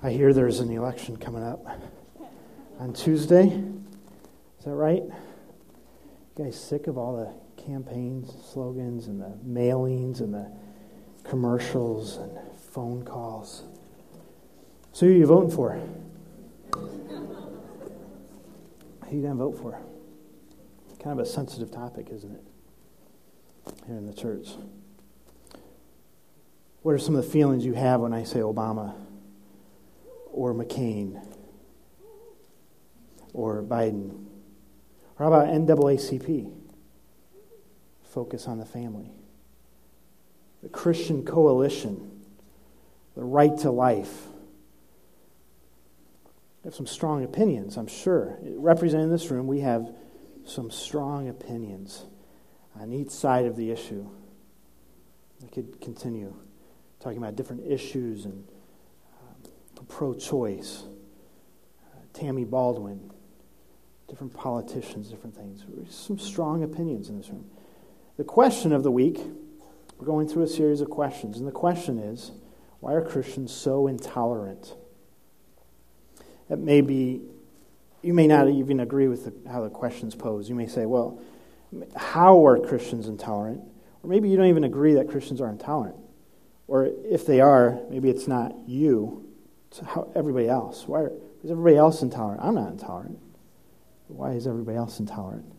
I hear there's an election coming up on Tuesday. Is that right? You guys sick of all the campaigns, slogans, and the mailings, and the commercials, and phone calls? So, who are you voting for? Who are you going to vote for? Kind of a sensitive topic, isn't it? Here in the church. What are some of the feelings you have when I say Obama? Or McCain or Biden? Or how about NAACP? Focus on the family. The Christian Coalition, the right to life. Have some strong opinions, I'm sure. Representing this room, we have some strong opinions on each side of the issue. I could continue talking about different issues and pro choice, uh, Tammy Baldwin, different politicians, different things. Some strong opinions in this room. The question of the week, we're going through a series of questions, and the question is why are Christians so intolerant? It may be, you may not even agree with the, how the question's posed. You may say, well, how are Christians intolerant? Or maybe you don't even agree that Christians are intolerant. Or if they are, maybe it's not you, how everybody else. Why is everybody else intolerant? I'm not intolerant. Why is everybody else intolerant?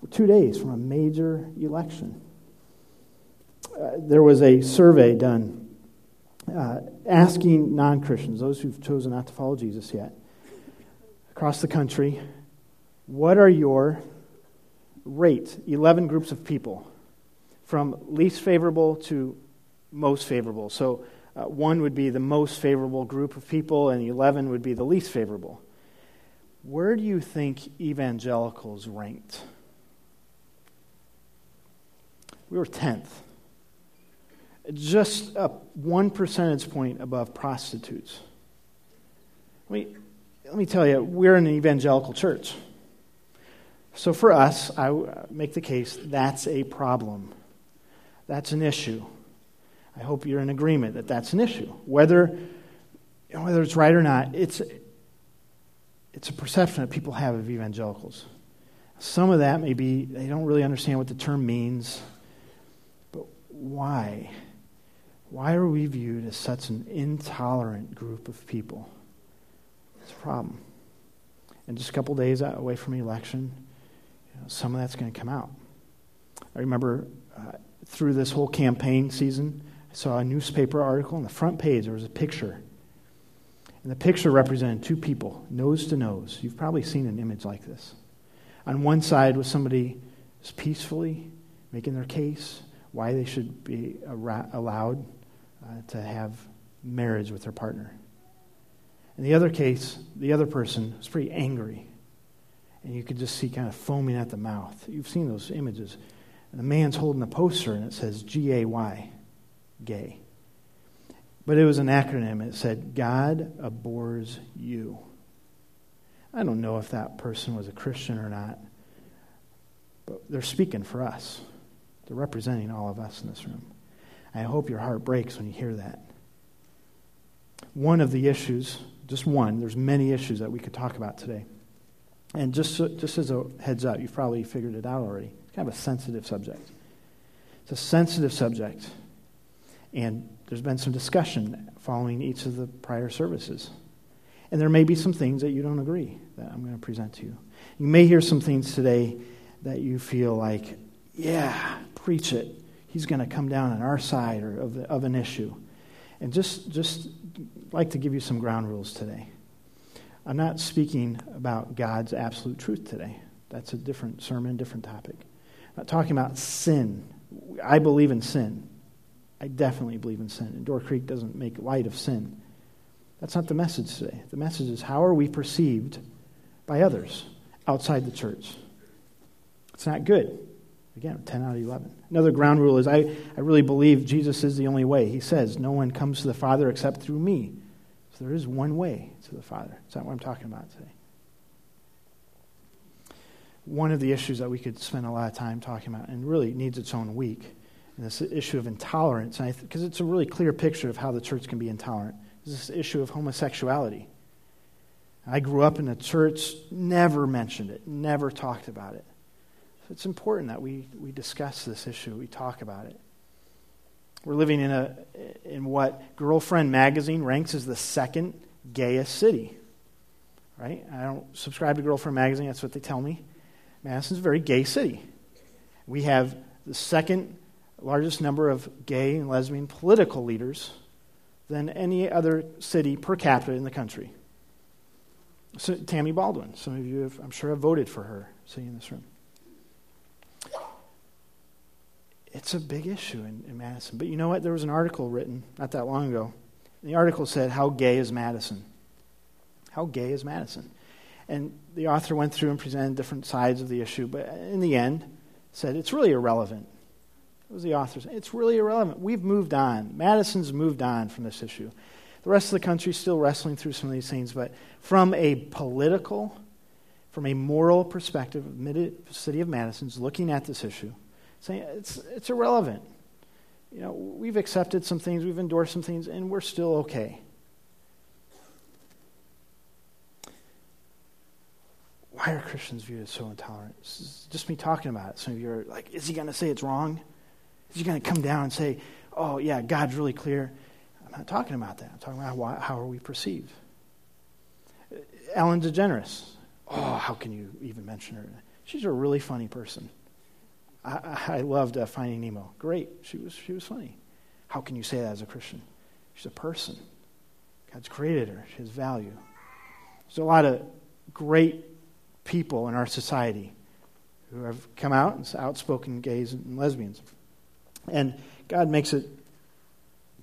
We're two days from a major election. Uh, there was a survey done uh, asking non Christians, those who've chosen not to follow Jesus yet, across the country, what are your rate? 11 groups of people, from least favorable to most favorable. So uh, one would be the most favorable group of people, and 11 would be the least favorable. Where do you think evangelicals ranked? We were 10th. Just a one percentage point above prostitutes. Let me, let me tell you, we're an evangelical church. So for us, I make the case that's a problem. That's an issue. I hope you're in agreement that that's an issue. Whether, whether it's right or not, it's, it's a perception that people have of evangelicals. Some of that may be they don't really understand what the term means, but why? Why are we viewed as such an intolerant group of people? It's a problem. And just a couple days away from election, you know, some of that's going to come out. I remember uh, through this whole campaign season, saw a newspaper article on the front page. There was a picture. And the picture represented two people, nose to nose. You've probably seen an image like this. On one side was somebody peacefully making their case why they should be allowed uh, to have marriage with their partner. In the other case, the other person was pretty angry. And you could just see kind of foaming at the mouth. You've seen those images. And the man's holding a poster and it says G A Y gay. But it was an acronym. It said, God abhors you. I don't know if that person was a Christian or not, but they're speaking for us. They're representing all of us in this room. I hope your heart breaks when you hear that. One of the issues, just one, there's many issues that we could talk about today. And just, just as a heads up, you've probably figured it out already. It's kind of a sensitive subject. It's a sensitive subject. And there's been some discussion following each of the prior services. And there may be some things that you don't agree that I'm going to present to you. You may hear some things today that you feel like, yeah, preach it. He's going to come down on our side or of, of an issue. And just, just like to give you some ground rules today. I'm not speaking about God's absolute truth today. That's a different sermon, different topic. I'm not talking about sin. I believe in sin. I definitely believe in sin. And Door Creek doesn't make light of sin. That's not the message today. The message is how are we perceived by others outside the church? It's not good. Again, 10 out of 11. Another ground rule is I, I really believe Jesus is the only way. He says, No one comes to the Father except through me. So there is one way to the Father. Is that what I'm talking about today? One of the issues that we could spend a lot of time talking about, and really needs its own week, this issue of intolerance, because it's a really clear picture of how the church can be intolerant. is this issue of homosexuality. I grew up in a church, never mentioned it, never talked about it. So it's important that we, we discuss this issue, we talk about it. We're living in, a, in what Girlfriend magazine ranks as the second gayest city. Right? I don't subscribe to Girlfriend magazine, that's what they tell me. Madison's a very gay city. We have the second largest number of gay and lesbian political leaders than any other city per capita in the country. So, Tammy Baldwin, some of you, have, I'm sure, have voted for her sitting in this room. It's a big issue in, in Madison. But you know what? There was an article written not that long ago. The article said, How gay is Madison? How gay is Madison? And the author went through and presented different sides of the issue, but in the end, said it's really irrelevant. It was the authors. It's really irrelevant. We've moved on. Madison's moved on from this issue. The rest of the country is still wrestling through some of these things, but from a political, from a moral perspective, the city of Madison's looking at this issue, saying it's, it's irrelevant. You know, we've accepted some things, we've endorsed some things, and we're still okay. Why are Christians viewed as so intolerant? just me talking about it. Some of you are like, is he going to say it's wrong? Is he going to come down and say, oh, yeah, God's really clear? I'm not talking about that. I'm talking about why, how are we perceived. Ellen DeGeneres. Oh, how can you even mention her? She's a really funny person. I, I loved uh, Finding Nemo. Great. She was, she was funny. How can you say that as a Christian? She's a person. God's created her. She has value. There's a lot of great people in our society who have come out and outspoken gays and lesbians. And God makes it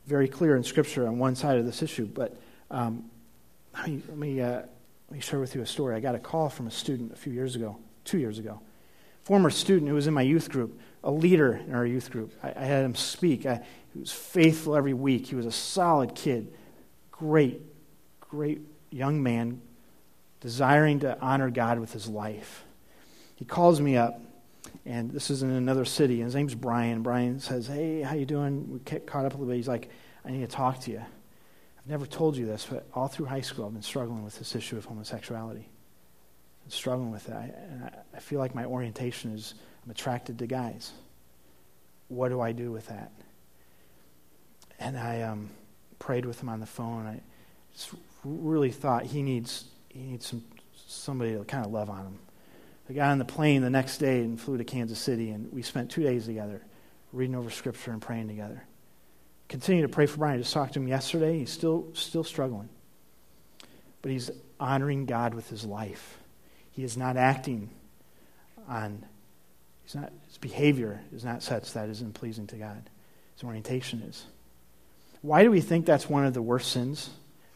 very clear in Scripture on one side of this issue. But um, let me, let, me, uh, let me share with you a story. I got a call from a student a few years ago, two years ago. Former student who was in my youth group, a leader in our youth group. I, I had him speak. I, he was faithful every week. He was a solid kid. Great, great young man, desiring to honor God with his life. He calls me up and this is in another city. And his name's Brian. Brian says, "Hey, how you doing?" We get caught up a little bit. He's like, "I need to talk to you. I've never told you this, but all through high school, I've been struggling with this issue of homosexuality. I'm struggling with it. I, and I, I feel like my orientation is I'm attracted to guys. What do I do with that?" And I um, prayed with him on the phone. I just really thought he needs he needs some somebody to kind of love on him I got on the plane the next day and flew to Kansas City, and we spent two days together, reading over Scripture and praying together. Continue to pray for Brian. I just talked to him yesterday. He's still, still struggling. But he's honoring God with his life. He is not acting on, he's not, his behavior is not such that isn't pleasing to God. His orientation is. Why do we think that's one of the worst sins?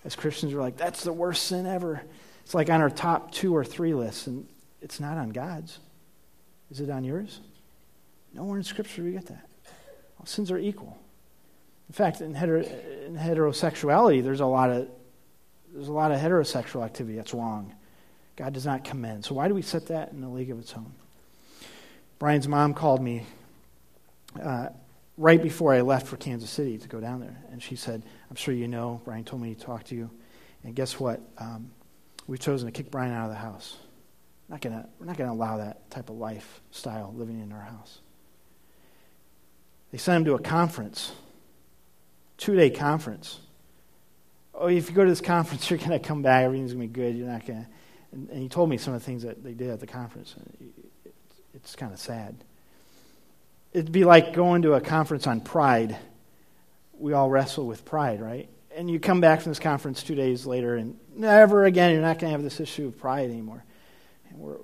As Christians, we're like, that's the worst sin ever. It's like on our top two or three lists. And it's not on God's. Is it on yours? Nowhere in Scripture do we get that. All sins are equal. In fact, in, in heterosexuality, there's a lot of there's a lot of heterosexual activity that's wrong. God does not commend. So why do we set that in a league of its own? Brian's mom called me uh, right before I left for Kansas City to go down there, and she said, "I'm sure you know." Brian told me to talk to you, and guess what? Um, we've chosen to kick Brian out of the house. Gonna, we're not going to allow that type of lifestyle living in our house. They sent him to a conference, two day conference. Oh, if you go to this conference, you're going to come back, everything's going to be good. You're not going. And, and, he told me some of the things that they did at the conference. It, it's kind of sad. It'd be like going to a conference on pride. We all wrestle with pride, right? And you come back from this conference two days later, and never again, you're not going to have this issue of pride anymore. We're,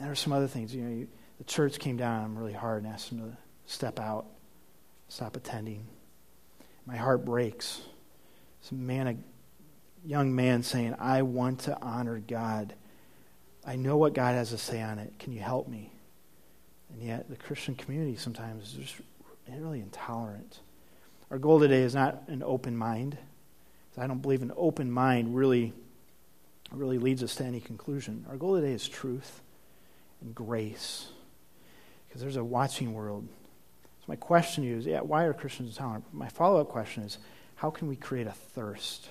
there are some other things. You know, you, the church came down on him really hard and asked him to step out, stop attending. My heart breaks. Some man, a young man saying, I want to honor God. I know what God has to say on it. Can you help me? And yet, the Christian community sometimes is just really intolerant. Our goal today is not an open mind. I don't believe an open mind really really leads us to any conclusion. Our goal today is truth and grace because there's a watching world. So, my question to you is yeah, why are Christians intolerant? My follow up question is how can we create a thirst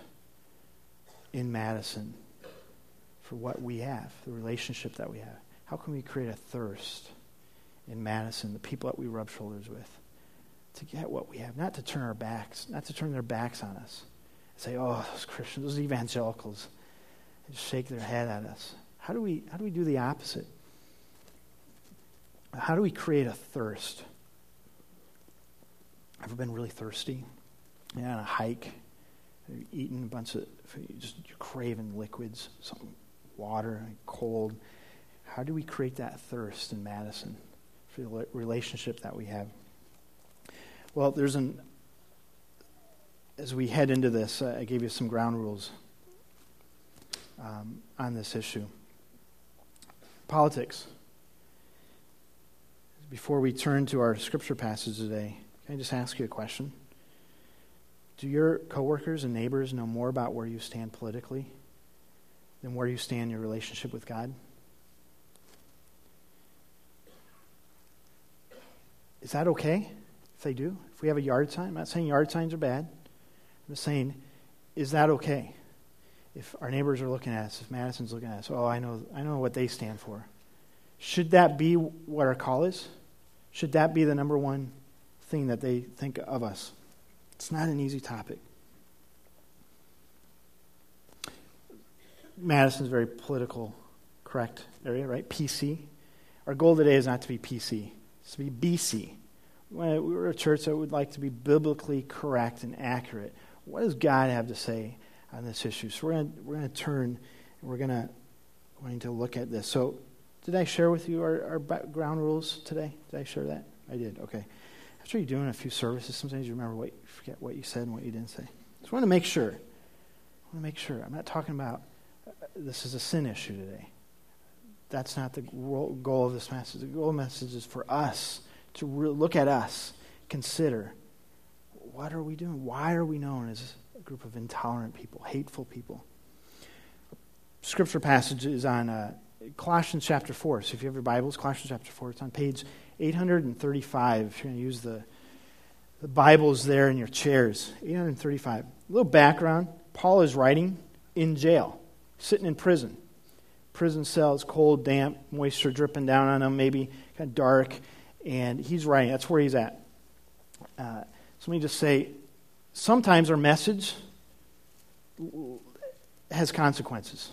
in Madison for what we have, the relationship that we have? How can we create a thirst in Madison, the people that we rub shoulders with, to get what we have? Not to turn our backs, not to turn their backs on us. and Say, oh, those Christians, those evangelicals, shake their head at us. How do we, how do, we do the opposite? How do we create a thirst? Ever been really thirsty? Yeah, on a hike, eating a bunch of, just you're craving liquids, some water, cold. How do we create that thirst in Madison for the relationship that we have? Well, there's an, as we head into this, I gave you some ground rules um, on this issue. Politics. Before we turn to our scripture passage today, can I just ask you a question? Do your coworkers and neighbors know more about where you stand politically than where you stand in your relationship with God? Is that okay if they do? If we have a yard sign? I'm not saying yard signs are bad. I'm just saying, is that okay? If our neighbors are looking at us, if Madison's looking at us, oh, I know, I know what they stand for. Should that be what our call is? Should that be the number one thing that they think of us? It's not an easy topic. Madison's very political correct area, right? PC. Our goal today is not to be PC, it's to be BC. We're a church that would like to be biblically correct and accurate. What does God have to say on this issue? So we're going we're going to turn and we're going to going to look at this. So did I share with you our, our ground rules today? Did I share that? I did. Okay. After you're doing a few services, sometimes you remember what you forget what you said and what you didn't say. Just want to make sure. I want to make sure. I'm not talking about uh, this is a sin issue today. That's not the goal of this message. The goal of the message is for us to re- look at us, consider what are we doing? Why are we known as group of intolerant people, hateful people? Scripture passage is on uh, Colossians chapter 4. So if you have your Bibles, Colossians chapter 4, it's on page 835. If you're going to use the, the Bibles there in your chairs, 835. A little background Paul is writing in jail, sitting in prison. Prison cells, cold, damp, moisture dripping down on him, maybe kind of dark and he's writing. That's where he's at. Uh, so let me just say sometimes our message has consequences.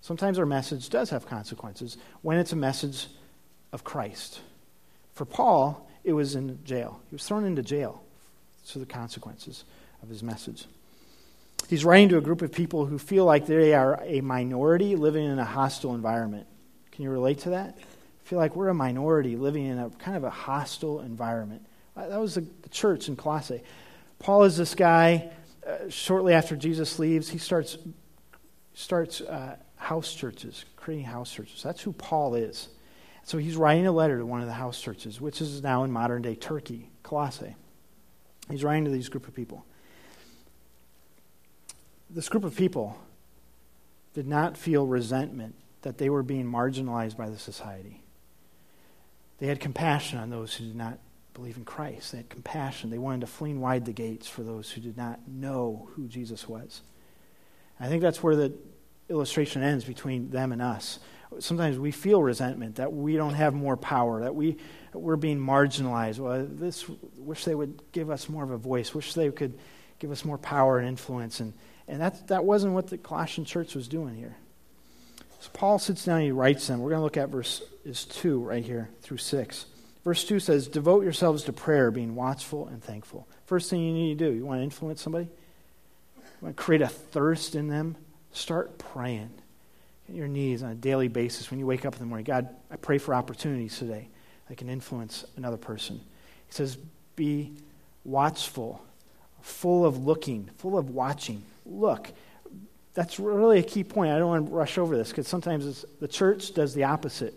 Sometimes our message does have consequences when it's a message of Christ. For Paul, it was in jail. He was thrown into jail to the consequences of his message. He's writing to a group of people who feel like they are a minority living in a hostile environment. Can you relate to that? feel like we're a minority living in a kind of a hostile environment. Uh, that was the, church in Colossae. Paul is this guy. Uh, shortly after Jesus leaves, he starts starts uh, house churches, creating house churches. That's who Paul is. So he's writing a letter to one of the house churches, which is now in modern day Turkey, Colossae. He's writing to these group of people. This group of people did not feel resentment that they were being marginalized by the society. They had compassion on those who did not believe in Christ. They had compassion. They wanted to fling wide the gates for those who did not know who Jesus was. I think that's where the illustration ends between them and us. Sometimes we feel resentment that we don't have more power, that we, we're being marginalized. Well, this, wish they would give us more of a voice, wish they could give us more power and influence. And, and that, that wasn't what the Colossian church was doing here. So Paul sits down and he writes them. We're going to look at verse is 2 right here through 6. Verse 2 says, Devote yourselves to prayer, being watchful and thankful. First thing you need to do, you want to influence somebody? You want to create a thirst in them? Start praying. Get your knees on a daily basis when you wake up in the morning. God, I pray for opportunities today that can influence another person. He says, Be watchful, full of looking, full of watching. Look that's really a key point. I don't want to rush over this because sometimes the church does the opposite.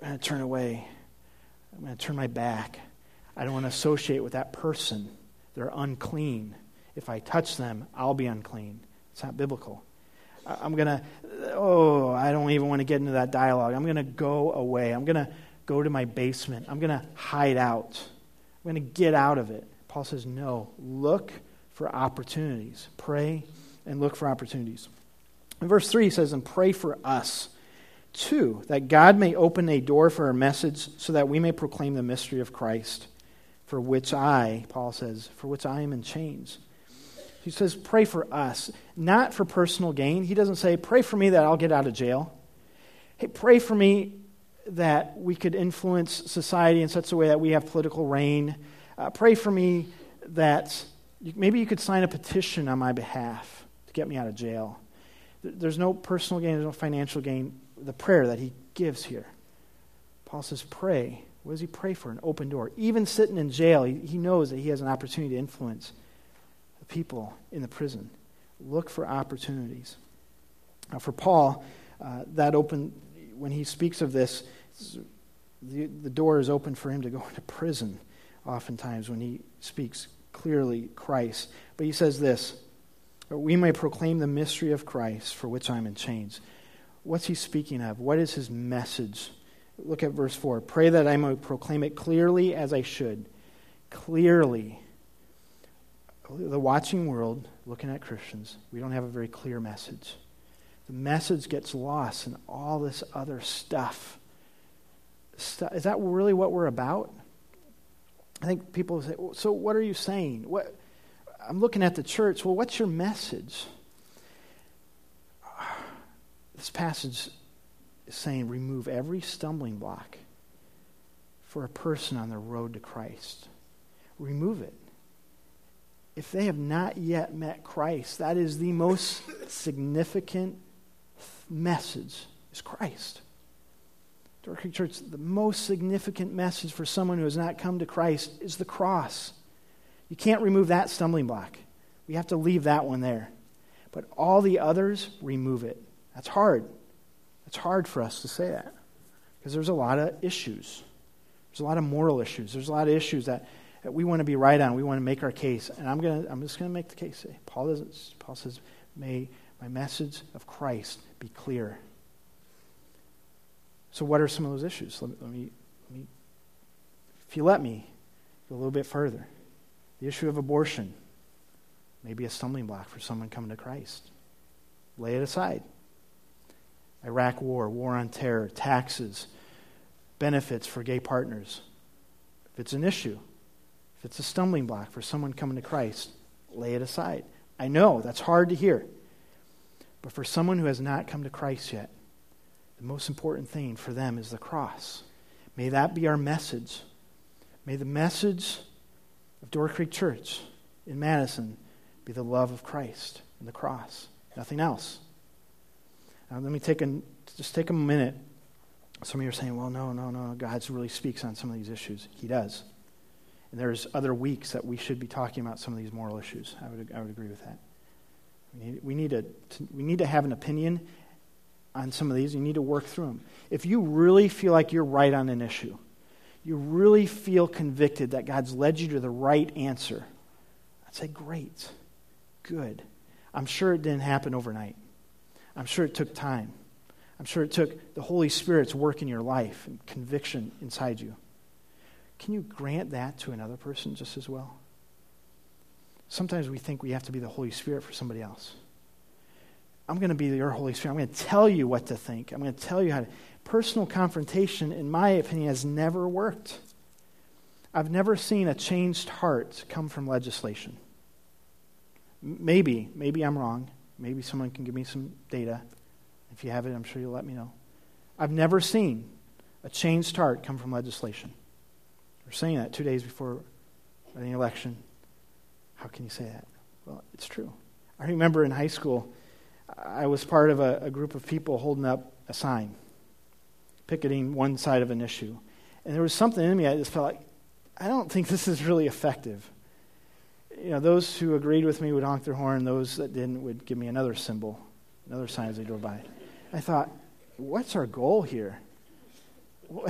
To turn away. I'm going to turn my back. I don't want to associate with that person. They're unclean. If I touch them, I'll be unclean. It's not biblical. I'm going to, oh, I don't even want to get into that dialogue. I'm going to go away. I'm going to go to my basement. I'm going to hide out. I'm going to get out of it Paul says, no. Look for opportunities. Pray and look for opportunities. In verse 3, he says, and pray for us too, that God may open a door for our message so that we may proclaim the mystery of Christ, for which I, Paul says, for which I am in chains. He says, pray for us, not for personal gain. He doesn't say, pray for me that I'll get out of jail. Hey, pray for me that we could influence society in such a way that we have political reign. Uh, pray for me that you, maybe you could sign a petition on my behalf to get me out of jail. There's no personal gain, there's no financial gain. The prayer that he gives here. Paul says, pray. What does he pray for? An open door. Even sitting in jail, he, he knows that he has an opportunity to influence the people in the prison. Look for opportunities. Now, for Paul, uh, that open, when he speaks of this, the, the door is open for him to go into prison oftentimes when he speaks clearly Christ. But he says this we may proclaim the mystery of Christ for which I'm in chains. What's he speaking of? What is his message? Look at verse 4. Pray that I may proclaim it clearly as I should. Clearly. The watching world, looking at Christians, we don't have a very clear message. The message gets lost in all this other stuff. Is that really what we're about? I think people say, so what are you saying? What, I'm looking at the church. Well, what's your message? This passage is saying remove every stumbling block for a person on the road to Christ. Remove it. If they have not yet met Christ, that is the most significant message is Christ. Door Church, the most significant message for someone who has not come to Christ is the cross. You can't remove that stumbling block. We have to leave that one there. But all the others, remove it. That's hard. It's hard for us to say that because there's a lot of issues. There's a lot of moral issues. There's a lot of issues that, that we want to be right on. We want to make our case. And I'm, gonna, I'm just going to make the case. Paul, doesn't, Paul says, May my message of Christ be clear. So, what are some of those issues? Let me, let me, let me if you let me, go a little bit further. The issue of abortion may be a stumbling block for someone coming to Christ. Lay it aside. Iraq war, war on terror, taxes, benefits for gay partners. If it's an issue, if it's a stumbling block for someone coming to Christ, lay it aside. I know that's hard to hear. But for someone who has not come to Christ yet, the most important thing for them is the cross. May that be our message. May the message of Door Creek Church in Madison be the love of Christ and the cross, nothing else. Now, let me take a, just take a minute. Some of you are saying, well, no, no, no, God really speaks on some of these issues. He does. And there's other weeks that we should be talking about some of these moral issues. I would, I would agree with that. We need, we, need to, to, we need to have an opinion on some of these. You need to work through them. If you really feel like you're right on an issue, you really feel convicted that God's led you to the right answer, I'd say, great, good. I'm sure it didn't happen overnight. I'm sure it took time. I'm sure it took the Holy Spirit's work in your life and conviction inside you. Can you grant that to another person just as well? Sometimes we think we have to be the Holy Spirit for somebody else. I'm going to be your Holy Spirit. I'm going to tell you what to think. I'm going to tell you how to. Personal confrontation, in my opinion, has never worked. I've never seen a changed heart come from legislation. Maybe, maybe I'm wrong. Maybe someone can give me some data. If you have it, I'm sure you'll let me know. I've never seen a changed heart come from legislation. We're saying that two days before the election. How can you say that? Well, it's true. I remember in high school, I was part of a, a group of people holding up a sign, picketing one side of an issue. And there was something in me, I just felt like, I don't think this is really effective you know, those who agreed with me would honk their horn. Those that didn't would give me another symbol, another sign as they drove by. I thought, what's our goal here?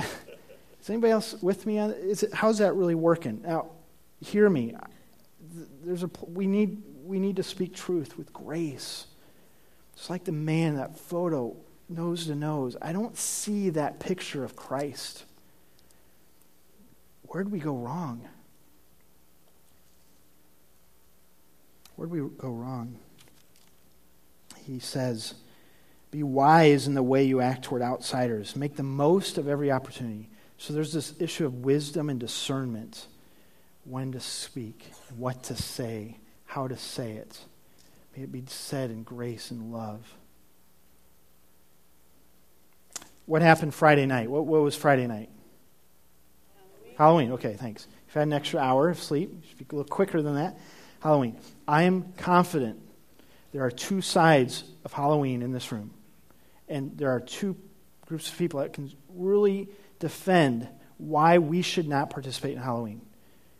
Is anybody else with me on is it? How's that really working? Now, hear me. There's a we need we need to speak truth with grace. It's like the man that photo nose to nose. I don't see that picture of Christ. Where'd we go wrong? Where do we go wrong? He says, Be wise in the way you act toward outsiders. Make the most of every opportunity. So there's this issue of wisdom and discernment when to speak, what to say, how to say it. May it be said in grace and love. What happened Friday night? What, what was Friday night? Halloween. Halloween. Okay, thanks. If you had an extra hour of sleep, speak a little quicker than that. Halloween. I am confident there are two sides of Halloween in this room. And there are two groups of people that can really defend why we should not participate in Halloween.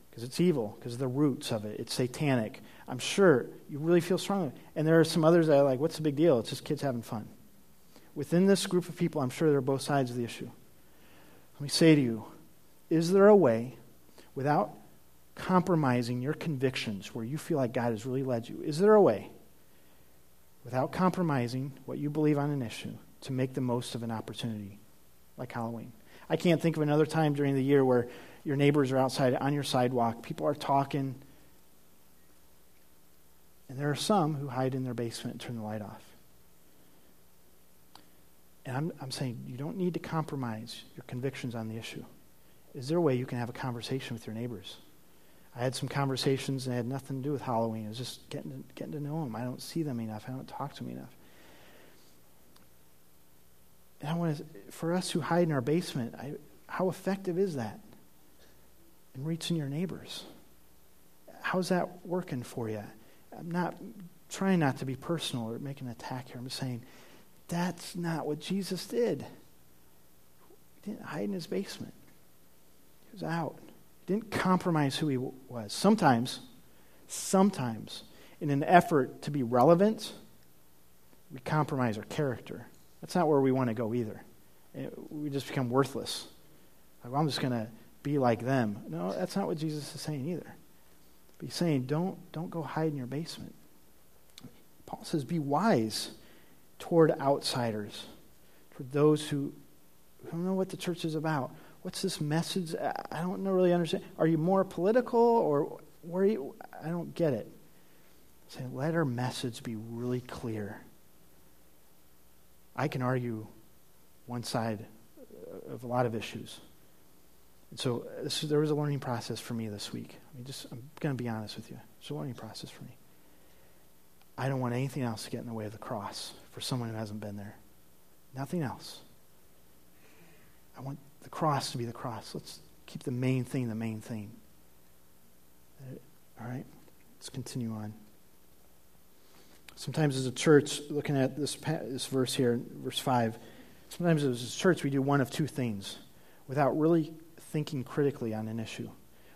Because it's evil, because the roots of it. It's satanic. I'm sure you really feel strongly. And there are some others that are like, what's the big deal? It's just kids having fun. Within this group of people, I'm sure there are both sides of the issue. Let me say to you is there a way, without compromising your convictions where you feel like God has really led you, is there a way, without compromising what you believe on an issue, to make the most of an opportunity like Halloween? I can't think of another time during the year where your neighbors are outside on your sidewalk, people are talking, and there are some who hide in their basement and turn the light off. And I'm, I'm saying you don't need to compromise your convictions on the issue. Is there a way you can have a conversation with your neighbors? I had some conversations and it had nothing to do with Halloween. It was just getting to, getting to know them. I don't see them enough. I don't talk to them enough. And I want to, for us who hide in our basement, I, how effective is that in reaching your neighbors? How's that working for you? I'm not trying not to be personal or make an attack here. I'm just saying that's not what Jesus did. He didn't hide in his basement. He was out. Didn't compromise who he was. Sometimes, sometimes, in an effort to be relevant, we compromise our character. That's not where we want to go either. Eh, we just become worthless. Like, well, I'm just going to be like them. No, that's not what Jesus is saying either. But he's saying, don't, don't go hide in your basement. Paul says, be wise toward outsiders, toward those who, who don't know what the church is about. What's this message? I don't really understand. Are you more political or where you? I don't get it. Say, let our message be really clear. I can argue one side of a lot of issues. And so this, there was a learning process for me this week. I mean, just I'm going to be honest with you. It's a learning process for me. I don't want anything else to get in the way of the cross for someone who hasn't been there. Nothing else. I want the cross to be the cross. Let's keep the main thing the main thing. All right? Let's continue on. Sometimes as a church, looking at this, this verse here, verse 5, sometimes as a church we do one of two things without really thinking critically on an issue.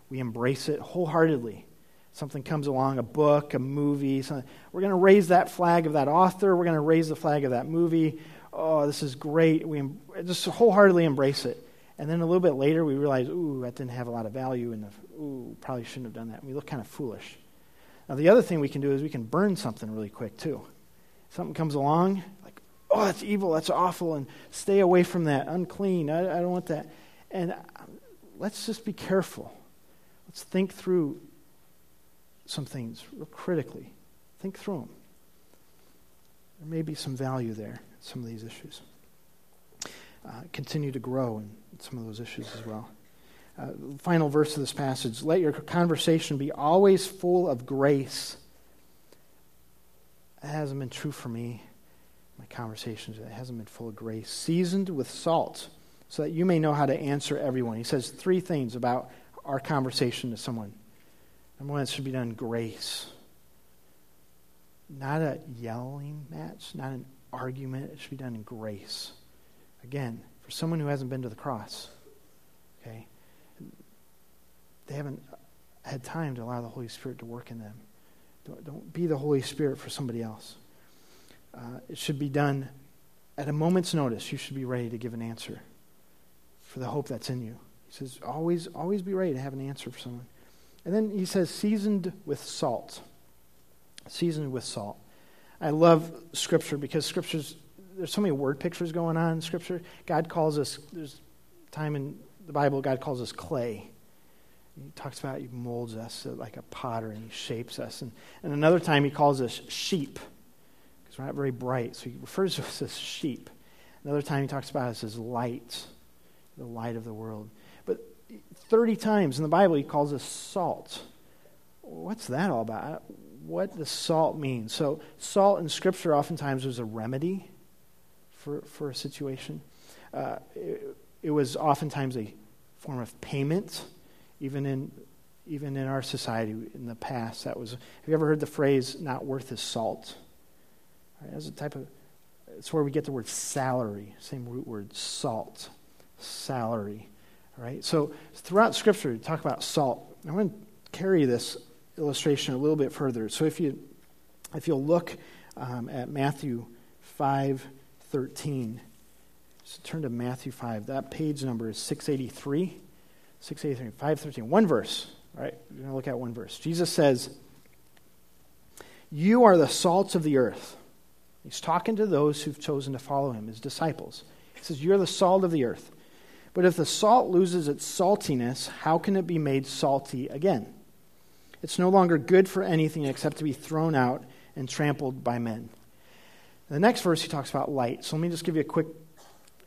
We embrace it wholeheartedly. Something comes along, a book, a movie, something. we're going to raise that flag of that author. We're going to raise the flag of that movie. Oh, this is great. We just wholeheartedly embrace it. And then a little bit later, we realize, ooh, that didn't have a lot of value, and ooh, probably shouldn't have done that. And we look kind of foolish. Now, the other thing we can do is we can burn something really quick, too. Something comes along, like, oh, that's evil, that's awful, and stay away from that, unclean, I, I don't want that. And uh, let's just be careful. Let's think through some things real critically. Think through them. There may be some value there some of these issues. Uh, continue to grow in some of those issues as well. Uh, final verse of this passage let your conversation be always full of grace. That hasn't been true for me. My conversations, it hasn't been full of grace. Seasoned with salt so that you may know how to answer everyone. He says three things about our conversation to someone. Number one, it should be done grace. Not a yelling match, not an argument. It should be done in grace. Again, for someone who hasn't been to the cross, okay, they haven't had time to allow the Holy Spirit to work in them. Don't, don't be the Holy Spirit for somebody else. Uh, it should be done at a moment's notice. You should be ready to give an answer for the hope that's in you. He says, always, always be ready to have an answer for someone. And then he says, seasoned with salt. Seasoned with salt. I love Scripture because Scripture's, there's so many word pictures going on in Scripture. God calls us, there's time in the Bible, God calls us clay. He talks about he molds us like a potter and he shapes us. And, and another time he calls us sheep because we're not very bright. So he refers to us as sheep. Another time he talks about us as light, the light of the world. But 30 times in the Bible he calls us salt. What's that all about? What does salt mean? So, salt in Scripture oftentimes was a remedy for, for a situation. Uh, it, it was oftentimes a form of payment even in even in our society in the past. That was. Have you ever heard the phrase "not worth his salt"? Right, that's a type of. It's where we get the word salary, same root word, salt, salary. All right. So throughout Scripture, we talk about salt. I'm going to carry this illustration a little bit further. So if you if you'll look um, at Matthew five thirteen. So turn to Matthew 5. That page number is 683. 683, 513. One verse. All right, we're going to look at one verse. Jesus says, You are the salt of the earth. He's talking to those who've chosen to follow him, his disciples. He says, You're the salt of the earth. But if the salt loses its saltiness, how can it be made salty again? It's no longer good for anything except to be thrown out and trampled by men. The next verse, he talks about light. So let me just give you a quick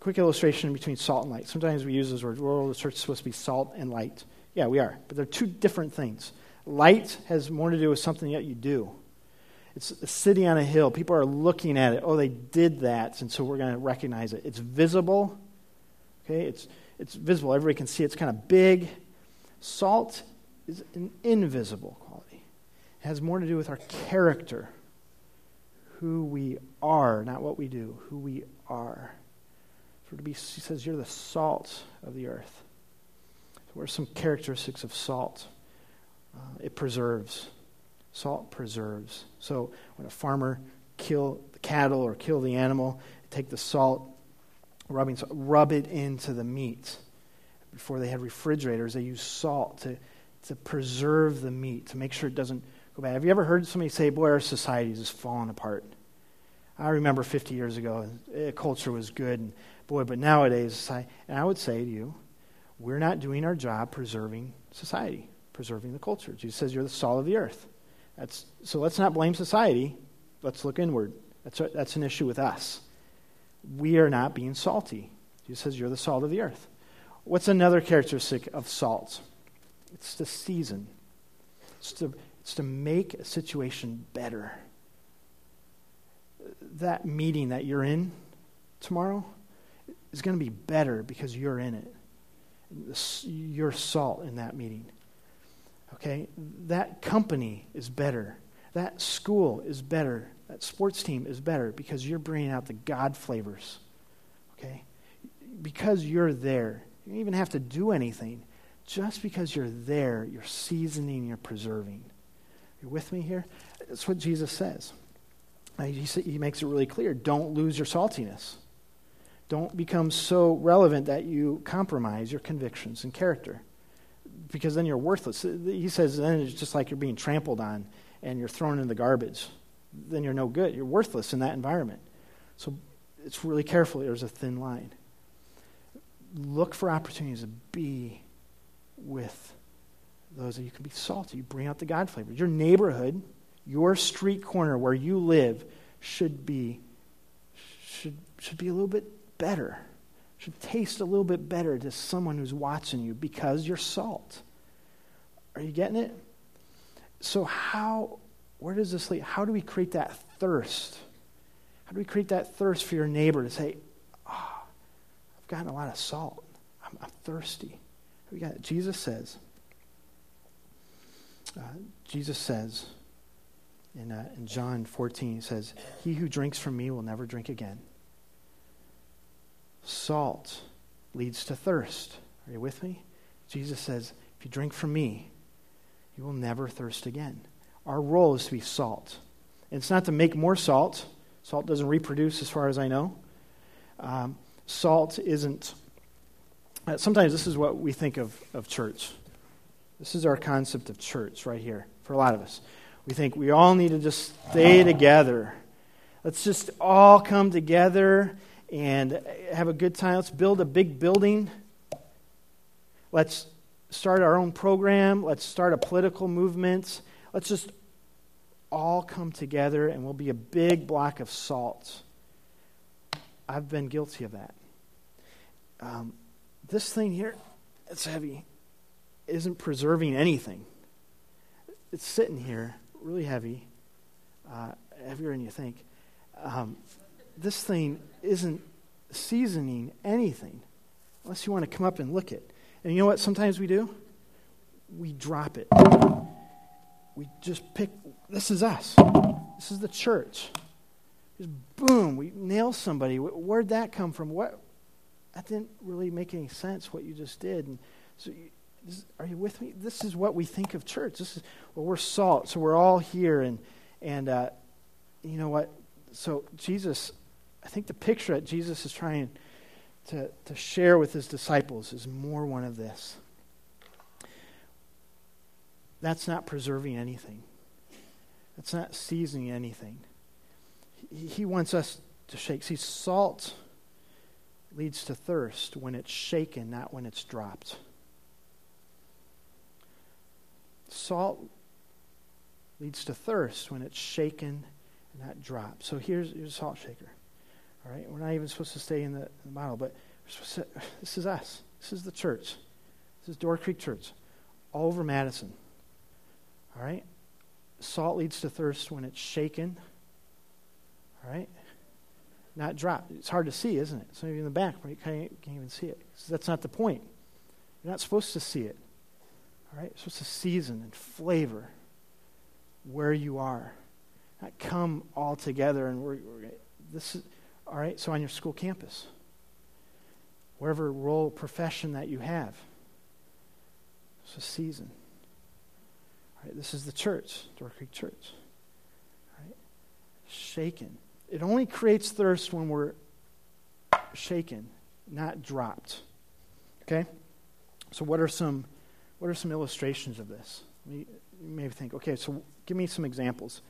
quick illustration between salt and light. Sometimes we use those words. Well, the church is supposed to be salt and light. Yeah, we are. But they're two different things. Light has more to do with something that you do. It's a city on a hill. People are looking at it. Oh, they did that, and so we're going to recognize it. It's visible. Okay, it's it's visible. Everybody can see it. it's kind of big. Salt is an invisible quality. It has more to do with our character, who we are, not what we do, who we are. For to be, he says, you're the salt of the earth. So what are some characteristics of salt? Uh, it preserves. Salt preserves. So when a farmer kill the cattle or kill the animal, take the salt, rubbing, rub it into the meat. Before they had refrigerators, they used salt to, to preserve the meat, to make sure it doesn't go. Have you ever heard somebody say, boy, our society is just falling apart? I remember 50 years ago, eh, culture was good, and Boy, but nowadays, and I would say to you, we're not doing our job preserving society, preserving the culture. Jesus says you're the salt of the earth. That's, so let's not blame society. Let's look inward. That's, a, that's an issue with us. We are not being salty. Jesus says you're the salt of the earth. What's another characteristic of salt? It's to season. It's to, to make a situation better. That meeting that you're in tomorrow, is going to be better because you're in it. You're salt in that meeting. Okay? That company is better. That school is better. That sports team is better because you're bringing out the God flavors. Okay? Because you're there. You don't even have to do anything. Just because you're there, you're seasoning, you're preserving. You're with me here? That's what Jesus says. He makes it really clear. Don't lose your saltiness. Don't become so relevant that you compromise your convictions and character because then you're worthless. He says then it's just like you're being trampled on and you're thrown in the garbage. Then you're no good. You're worthless in that environment. So it's really careful. There's a thin line. Look for opportunities to be with those you can be salty. You bring out the God flavor. Your neighborhood, your street corner where you live should be should should be a little bit better, should taste a little bit better to someone who's watching you because you're salt. Are you getting it? So, how, where does this lead? How do we create that thirst? How do we create that thirst for your neighbor to say, oh, I've gotten a lot of salt. I'm, I'm thirsty. We got. Jesus says, uh, Jesus says in, uh, in John 14, he says, He who drinks from me will never drink again. Salt leads to thirst. Are you with me? Jesus says, if you drink from me, you will never thirst again. Our role is to be salt. And it's not to make more salt. Salt doesn't reproduce, as far as I know. Um, salt isn't. Uh, sometimes this is what we think of, of church. This is our concept of church right here for a lot of us. We think we all need to just stay together. Let's just all come together and have a good time. Let's build a big building. Let's start our own program. Let's start a political movement. Let's just all come together and we'll be a big block of salt. I've been guilty of that. Um, this thing here, it's heavy, isn't preserving anything. It's sitting here, really heavy, uh, heavier than you think. Um, this thing isn't seasoning anything unless you want to come up and look it. And you know what sometimes we do? We drop it. We just pick, this is us. This is the church. Just boom, we nail somebody. Where'd that come from? What? That didn't really make any sense what you just did. And so, you, this, are you with me? This is what we think of church. This is well, we're salt, so we're all here, and and uh, you know what? So Jesus, I think the picture that Jesus is trying to to share with his disciples is more one of this. That's not preserving anything. That's not seasoning anything. He, he wants us to shake. See, salt leads to thirst when it's shaken, not when it's dropped. Salt leads to thirst when it's shaken and not dropped. So here's, here's a salt shaker. All right, we're not even supposed to stay in the, in the bottle, but to, this is us. This is the church. This is Door Creek Church, all over Madison. All right, salt leads to thirst when it's shaken. All right, not dropped. It's hard to see, isn't it? Some of you in the back, you can't, can't even see it. So that's not the point. You're not supposed to see it. All right? You're supposed to season and flavor where you are. Not come all together and we're, we're this is all right. So on your school campus, whatever role, profession that you have, it's a season. All right, this is the church, Door Creek Church. All right, shaken it only creates thirst when we're shaken, not dropped. Okay? So what are some what are some illustrations of this? You may think, okay, so give me some examples.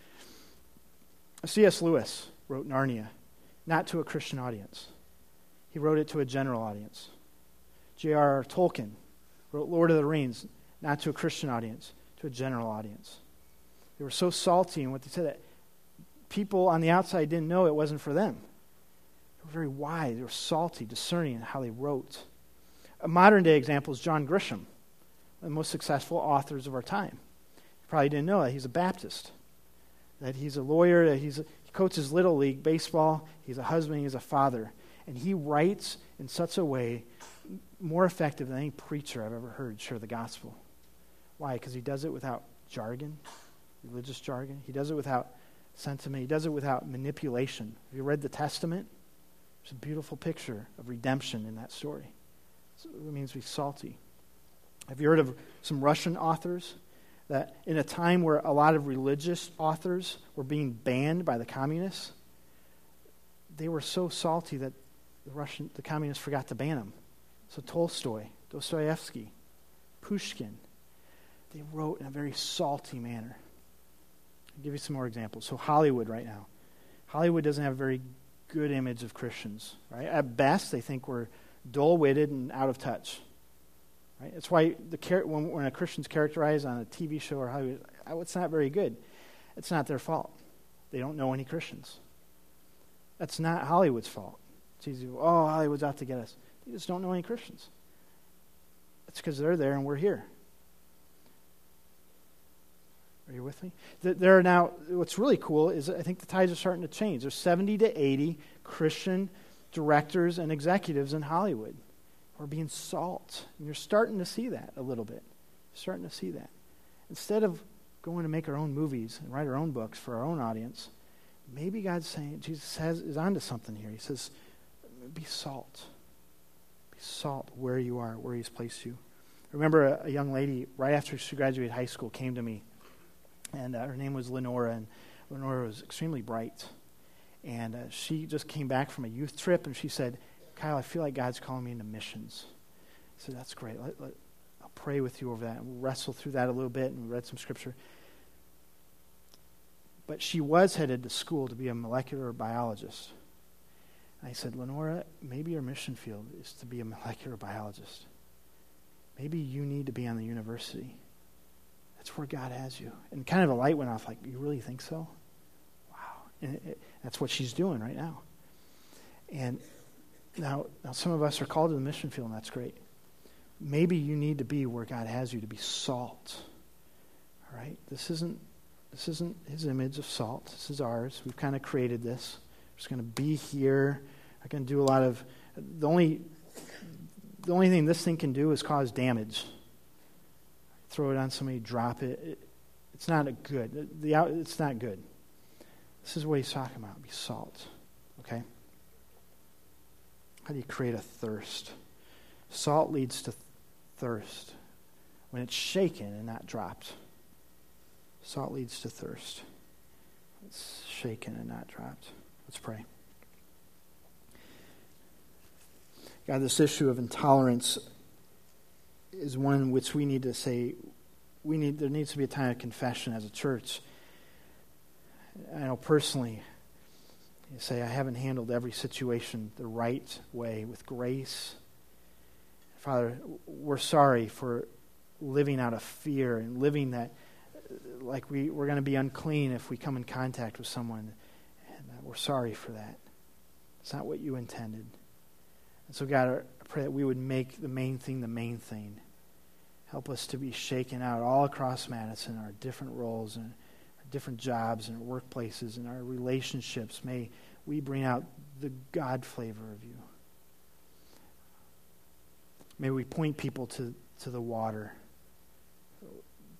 C.S. Lewis wrote Narnia, not to a Christian audience. He wrote it to a general audience. J.R.R. Tolkien wrote Lord of the Rings, not to a Christian audience, to a general audience. They were so salty in what they said that people on the outside didn't know it wasn't for them. They were very wise, they were salty, discerning in how they wrote. A modern day example is John Grisham, the most successful authors of our time. You probably didn't know that he's a Baptist, that he's a lawyer, that he's a, he coaches Little League baseball, he's a husband, he's a father. And he writes in such a way more effective than any preacher I've ever heard share the gospel. Why? Because he does it without jargon, religious jargon. He does it without sentiment. He does it without manipulation. Have you read the Testament? There's a beautiful picture of redemption in that story. So it means to be salty. Have you heard of some Russian authors that in a time where a lot of religious authors were being banned by the communists, they were so salty that the Russian the communists forgot to ban them. So Tolstoy, Dostoevsky, Pushkin, they wrote in a very salty manner. I'll give you some more examples. So, Hollywood right now. Hollywood doesn't have a very good image of Christians, right? At best, they think we're dull witted and out of touch. Right? That's why the when, when a Christian's characterized on a TV show or Hollywood, oh, it's not very good. It's not their fault. They don't know any Christians. That's not Hollywood's fault. It's easy. Oh, Hollywood's out to get us. They just don't know any Christians. It's because they're there and we're here. Are you with me? There are now, what's really cool is I think the tides are starting to change. There's 70 to 80 Christian directors and executives in Hollywood are being salt. And you're starting to see that a little bit. Starting to see that. Instead of going to make our own movies and write our own books for our own audience, maybe God's saying, Jesus has, is onto something here. He says, be salt. Be salt where you are, where He's placed you. I remember a, a young lady, right after she graduated high school, came to me and uh, her name was Lenora, and Lenora was extremely bright. And uh, she just came back from a youth trip, and she said, Kyle, I feel like God's calling me into missions. I said, that's great. Let, let, I'll pray with you over that. And we'll wrestle through that a little bit, and we read some scripture. But she was headed to school to be a molecular biologist. I said, Lenora, maybe your mission field is to be a molecular biologist. maybe you need to be on the university. That's where God has you. And kind of a light went off like, you really think so? Wow. And it, it, that's what she's doing right now. And now, now, some of us are called to the mission field, and that's great. Maybe you need to be where God has you to be salt. All right? This isn't, this isn't his image of salt. This is ours. We've kind of created this. We're just going to be here. I can do a lot of. The only, the only thing this thing can do is cause damage throw it on somebody, drop it. it it's not a good. The, the, it's not good. This is what he's talking about. Be salt. Okay? How do you create a thirst? Salt leads to thirst when it's shaken and not dropped. Salt leads to thirst. It's shaken and not dropped. Let's pray. God, this issue of intolerance is one which we need to say, we need, there needs to be a time of confession as a church. I know personally, you say, I haven't handled every situation the right way with grace. Father, we're sorry for living out of fear and living that like we, we're going to be unclean if we come in contact with someone. And we're sorry for that. It's not what you intended. And so, God, I pray that we would make the main thing the main thing. Help us to be shaken out all across Madison, our different roles and different jobs and workplaces and our relationships. May we bring out the God flavor of you. May we point people to, to the water,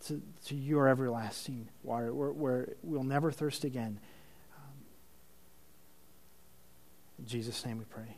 to, to your everlasting water, where, where we'll never thirst again. Um, in Jesus' name we pray.